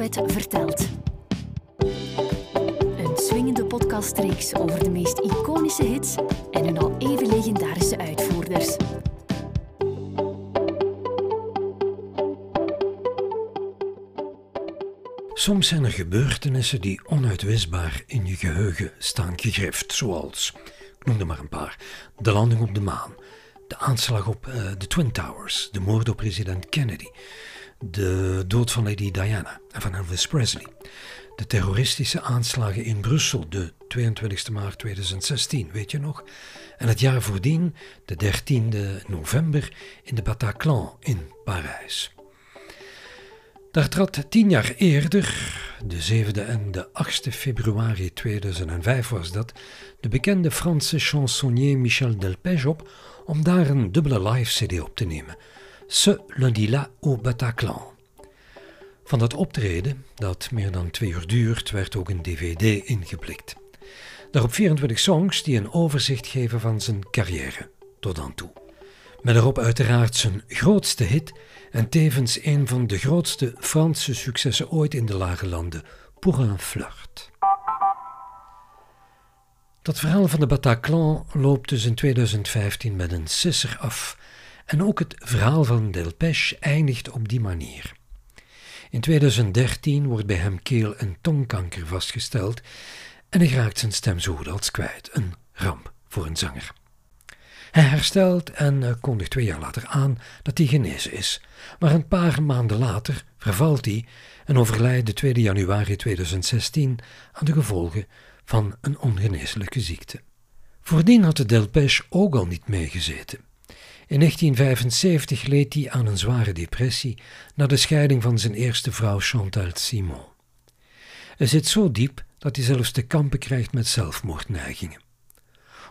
Vertelt. Een swingende podcastreeks over de meest iconische hits en hun al even legendarische uitvoerders. Soms zijn er gebeurtenissen die onuitwisbaar in je geheugen staan gegrift, zoals, ik noemde maar een paar, de landing op de maan, de aanslag op uh, de Twin Towers, de moord op president Kennedy, de dood van Lady Diana en van Elvis Presley, de terroristische aanslagen in Brussel, de 22 maart 2016, weet je nog, en het jaar voordien, de 13e november, in de Bataclan in Parijs. Daar trad tien jaar eerder, de 7e en de 8e februari 2005 was dat, de bekende Franse chansonnier Michel Delpech op om daar een dubbele live-CD op te nemen. Ce lundi-là au Bataclan. Van dat optreden, dat meer dan twee uur duurt, werd ook een DVD ingeblikt. Daarop 24 songs die een overzicht geven van zijn carrière tot dan toe. Met erop uiteraard zijn grootste hit en tevens een van de grootste Franse successen ooit in de lage landen, Pour un flirt. Dat verhaal van de Bataclan loopt dus in 2015 met een sisser af en ook het verhaal van Delpech eindigt op die manier. In 2013 wordt bij hem keel- en tongkanker vastgesteld en hij raakt zijn stem zo goed als kwijt. Een ramp voor een zanger. Hij herstelt en eh, kondigt twee jaar later aan dat hij genezen is. Maar een paar maanden later vervalt hij en overlijdt de 2 januari 2016 aan de gevolgen van een ongeneeslijke ziekte. Voordien had de Delpech ook al niet meegezeten. In 1975 leed hij aan een zware depressie na de scheiding van zijn eerste vrouw Chantal Simon. Hij zit zo diep dat hij zelfs te kampen krijgt met zelfmoordneigingen.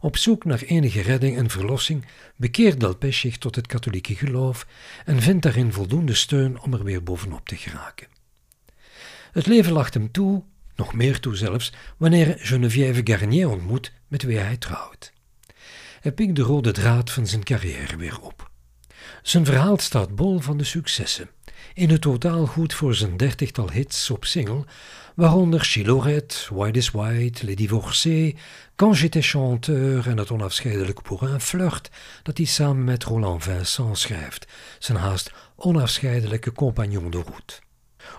Op zoek naar enige redding en verlossing bekeert Delpech zich tot het katholieke geloof en vindt daarin voldoende steun om er weer bovenop te geraken. Het leven lacht hem toe, nog meer toe zelfs, wanneer Geneviève Garnier ontmoet met wie hij trouwt. Hij pikt de rode draad van zijn carrière weer op. Zijn verhaal staat bol van de successen. In het totaal goed voor zijn dertigtal hits op single, waaronder Chilorette, White is White, Les Divorcés, Quand j'étais chanteur en het onafscheidelijk Pour un flirt, dat hij samen met Roland Vincent schrijft, zijn haast onafscheidelijke compagnon de route.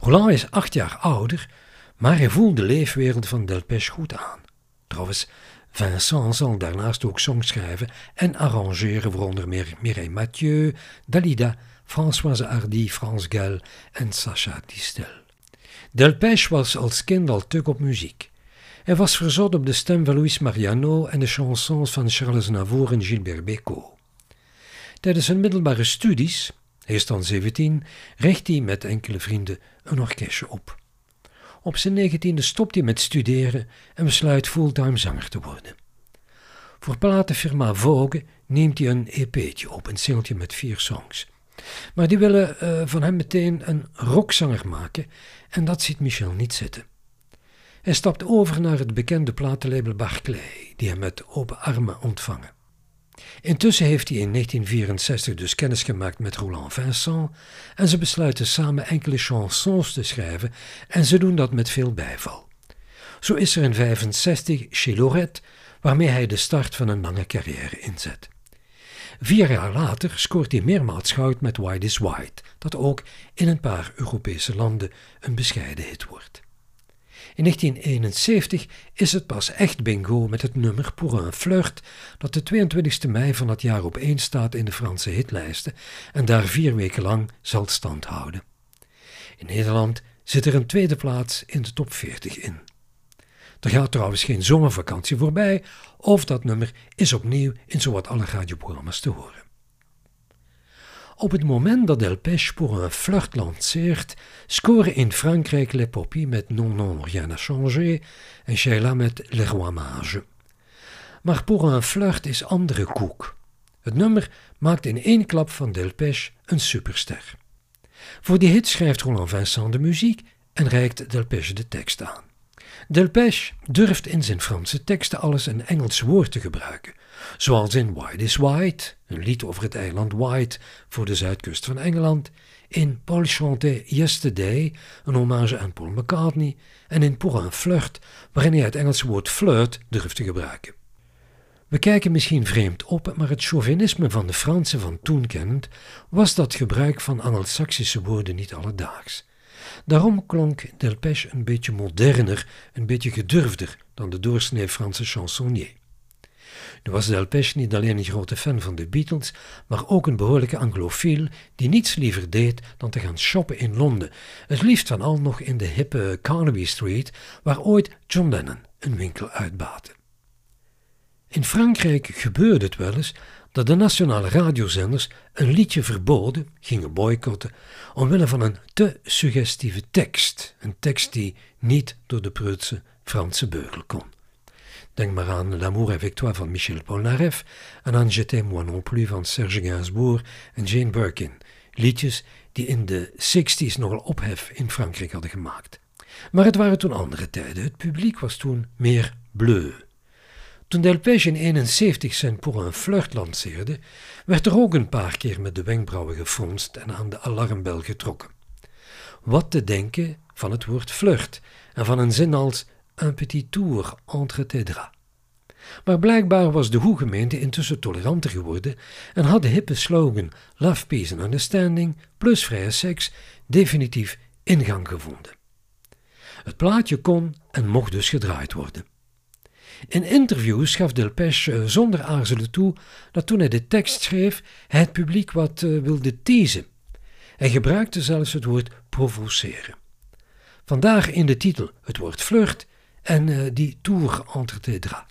Roland is acht jaar ouder, maar hij voelt de leefwereld van Delpech goed aan. Trouwens, Vincent zal daarnaast ook songs schrijven en arrangeren voor onder meer Mireille Mathieu, Dalida, Françoise Hardy, Frans Gall en Sacha Distel. Delpech was als kind al tuk op muziek. Hij was verzot op de stem van Luis Mariano en de chansons van Charles Navour en Gilbert Bécaud. Tijdens zijn middelbare studies, hij is dan 17, richt hij met enkele vrienden een orkestje op. Op zijn negentiende stopt hij met studeren en besluit fulltime zanger te worden. Voor platenfirma Vogue neemt hij een EP'tje op, een singeltje met vier songs. Maar die willen uh, van hem meteen een rockzanger maken en dat ziet Michel niet zitten. Hij stapt over naar het bekende platenlabel Barclay, die hem met open armen ontvangen. Intussen heeft hij in 1964 dus kennis gemaakt met Roland Vincent en ze besluiten samen enkele chansons te schrijven en ze doen dat met veel bijval. Zo is er in 1965 Chez Lorette, waarmee hij de start van een lange carrière inzet. Vier jaar later scoort hij meermaals goud met White is White, dat ook in een paar Europese landen een bescheiden hit wordt. In 1971 is het pas echt bingo met het nummer Pour un flirt, dat de 22 mei van dat jaar op één staat in de Franse hitlijsten en daar vier weken lang zal stand houden. In Nederland zit er een tweede plaats in de top 40 in. Er gaat trouwens geen zomervakantie voorbij, of dat nummer is opnieuw in zowat alle radioprogramma's te horen. Op het moment dat Delpech pour un flirt lanceert, scoren in Frankrijk Le Poppy met Non Non Rien n'a changé en Sheila met Le Roi Mage. Maar pour un flirt is andere koek. Het nummer maakt in één klap van Delpech een superster. Voor die hit schrijft Roland Vincent de muziek en reikt Delpech de tekst aan. Delpech durft in zijn Franse teksten alles een Engels woord te gebruiken, zoals in White is White, een lied over het eiland White voor de zuidkust van Engeland, in Paul chantait Yesterday, een hommage aan Paul McCartney, en in Pour un flirt, waarin hij het Engelse woord flirt durft te gebruiken. We kijken misschien vreemd op, maar het chauvinisme van de Fransen van toen kennend was dat gebruik van Angelsaksische woorden niet alledaags. Daarom klonk Delpech een beetje moderner, een beetje gedurfder dan de doorsnee Franse chansonnier. Nu was Delpech niet alleen een grote fan van de Beatles, maar ook een behoorlijke anglofiel die niets liever deed dan te gaan shoppen in Londen, het liefst van al nog in de hippe Carnaby Street, waar ooit John Lennon een winkel uitbaatte. In Frankrijk gebeurde het wel eens dat de nationale radiozenders een liedje verboden, gingen boycotten, omwille van een te suggestieve tekst. Een tekst die niet door de preutse Franse beugel kon. Denk maar aan L'amour avec toi van Michel Polnareff en aan Je t'aime moi non plus van Serge Gainsbourg en Jane Birkin. Liedjes die in de 60s nogal ophef in Frankrijk hadden gemaakt. Maar het waren toen andere tijden. Het publiek was toen meer bleu. Toen Delpech in 71 zijn Pour un flirt lanceerde, werd er ook een paar keer met de wenkbrauwen gefronst en aan de alarmbel getrokken. Wat te denken van het woord flirt en van een zin als un petit tour entre tes draps. Maar blijkbaar was de Hoe-gemeente intussen toleranter geworden en had de hippe slogan Love, Peace and Understanding plus vrije seks definitief ingang gevonden. Het plaatje kon en mocht dus gedraaid worden. In interviews gaf Delpech eh, zonder aarzelen toe dat toen hij de tekst schreef, hij het publiek wat uh, wilde teasen. Hij gebruikte zelfs het woord provoceren. Vandaar in de titel het woord flirt en uh, die tour entre tes draps.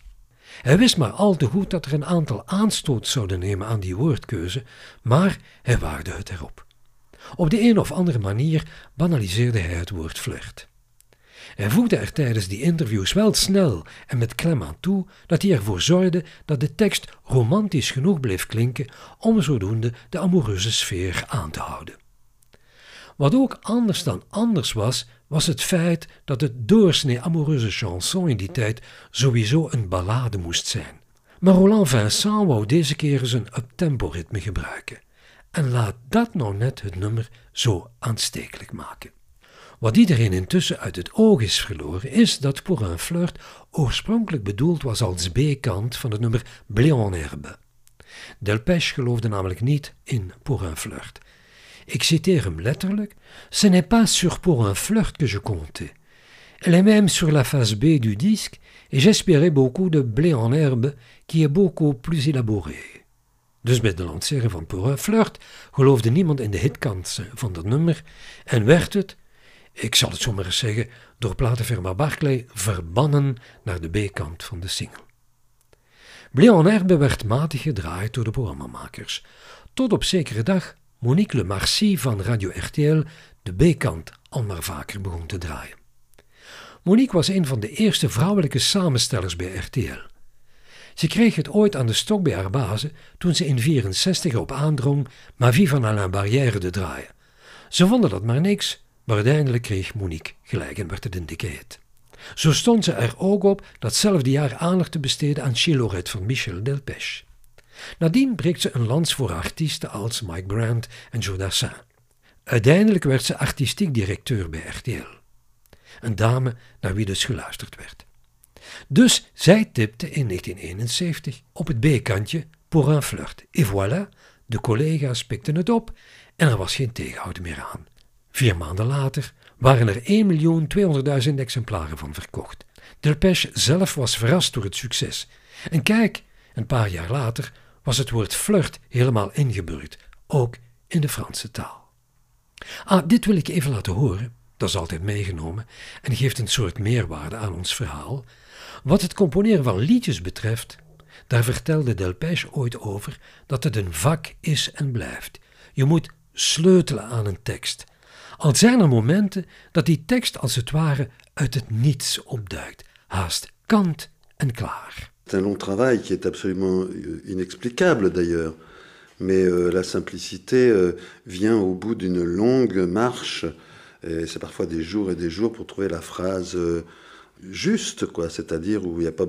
Hij wist maar al te goed dat er een aantal aanstoot zouden nemen aan die woordkeuze, maar hij waagde het erop. Op de een of andere manier banaliseerde hij het woord flirt. Hij voegde er tijdens die interviews wel snel en met klem aan toe dat hij ervoor zorgde dat de tekst romantisch genoeg bleef klinken om zodoende de amoureuze sfeer aan te houden. Wat ook anders dan anders was, was het feit dat het doorsnee amoureuze chanson in die tijd sowieso een ballade moest zijn. Maar Roland Vincent wou deze keer eens een uptempo ritme gebruiken. En laat dat nou net het nummer zo aanstekelijk maken. Wat iedereen intussen uit het oog is verloren, is dat Pour un flirt oorspronkelijk bedoeld was als B-kant van het nummer Blé en herbe. Delpech geloofde namelijk niet in Pour un flirt. Ik citeer hem letterlijk: Ce n'est pas sur Pour un flirt que je comptais. Elle est même sur la face B du disque et j'espérais beaucoup de Blé en herbe qui est beaucoup plus élaboré. Dus bij de lancering van Pour un flirt geloofde niemand in de hitkant van dat nummer en werd het, ik zal het zo maar eens zeggen, door platenfirma Barclay verbannen naar de B-kant van de single. Blé en herbe werd matig gedraaid door de programmamakers, tot op zekere dag Monique Le Marcy van Radio RTL de B-kant al maar vaker begon te draaien. Monique was een van de eerste vrouwelijke samenstellers bij RTL. Ze kreeg het ooit aan de stok bij haar bazen toen ze in 64 op aandrong Ma Vie van Alain Barrière te draaien. Ze vonden dat maar niks, maar uiteindelijk kreeg Monique gelijk en werd het een dikke hit. Zo stond ze er ook op datzelfde jaar aandacht te besteden aan Chilorette van Michel Delpech. Nadien breekt ze een lans voor artiesten als Mike Brandt en Joe Dassin. Uiteindelijk werd ze artistiek directeur bij RTL. Een dame naar wie dus geluisterd werd. Dus zij tipte in 1971 op het B-kantje pour un flirt. Et voilà, de collega's pikten het op en er was geen tegenhouden meer aan. Vier maanden later waren er 1.200.000 exemplaren van verkocht. Delpech zelf was verrast door het succes. En kijk, een paar jaar later was het woord flirt helemaal ingeburgd, ook in de Franse taal. Ah, dit wil ik even laten horen, dat is altijd meegenomen en geeft een soort meerwaarde aan ons verhaal. Wat het componeren van liedjes betreft, daar vertelde Delpech ooit over dat het een vak is en blijft. Je moet sleutelen aan een tekst. Al zijn er momenten dat die tekst als het ware uit het niets opduikt, haast kant en klaar. C'est un long travail qui est absolument euh, inexplicable d'ailleurs. Mais euh, la simplicité euh, vient au bout d'une longue marche. C'est parfois des jours et des jours pour trouver la phrase juste, quoi, c'est-à-dire où il n'y a pas,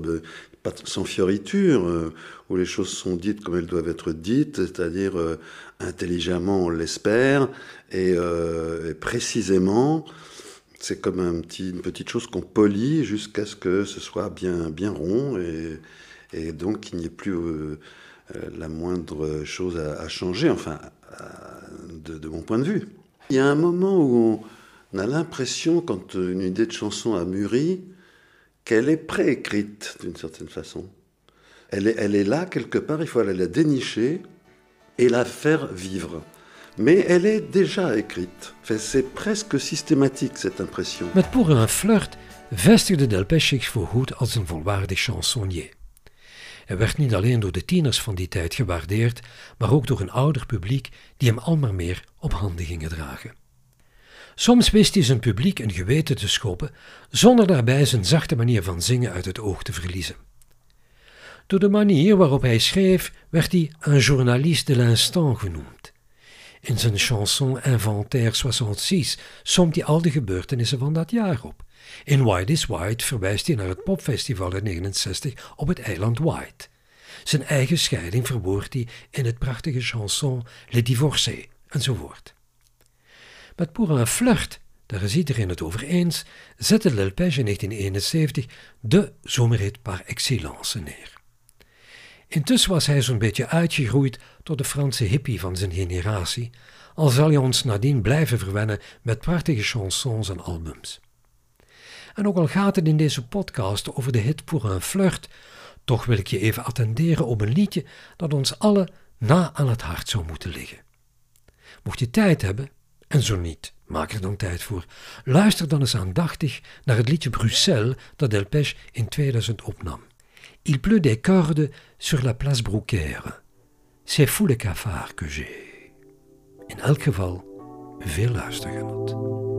sans fioriture, euh, où les choses sont dites comme elles doivent être dites, c'est-à-dire euh, intelligemment, on l'espère, et, et, précisément. C'est comme une petite chose qu'on polie jusqu'à ce que ce soit bien, bien rond et, donc qu'il n'y ait plus la moindre chose à, changer, enfin, de, mon point de vue. Il y a un moment où on a l'impression, quand une idée de chanson a mûri, qu'elle est préécrite d'une certaine façon. Elle est, elle est là quelque part, il faut aller la dénicher et la faire vivre. Mais elle est déjà écrite. Enfin, c'est presque systématique cette impression. Met Pour un flirt vestigde Delpech zich voorgoed als een volwaardig chansonnier. Hij werd niet alleen door de tieners van die tijd gewaardeerd, maar ook door een ouder publiek die hem al maar meer op handen gingen dragen. Soms wist hij zijn publiek een geweten te schoppen, zonder daarbij zijn zachte manier van zingen uit het oog te verliezen. Door de manier waarop hij schreef, werd hij een journaliste de l'instant genoemd. In zijn chanson Inventaire 66 somt hij al de gebeurtenissen van dat jaar op. In White is White verwijst hij naar het popfestival in 69 op het eiland White. Zijn eigen scheiding verwoordt hij in het prachtige chanson Les Divorcés enzovoort. Met un flirt, daar is iedereen het over eens, zette Delpech in 1971 de zomerhit par excellence neer. Intussen was hij zo'n beetje uitgegroeid tot de Franse hippie van zijn generatie, al zal hij ons nadien blijven verwennen met prachtige chansons en albums. En ook al gaat het in deze podcast over de hit Pour un flirt, toch wil ik je even attenderen op een liedje dat ons allen na aan het hart zou moeten liggen. Mocht je tijd hebben, en zo niet, maak er dan tijd voor. Luister dan eens aandachtig naar het liedje Bruxelles dat Delpech in 2000 opnam. Il pleut des cordes sur la place Brouquaire. C'est fou le cafard que j'ai. In elk geval, veel luistergenot.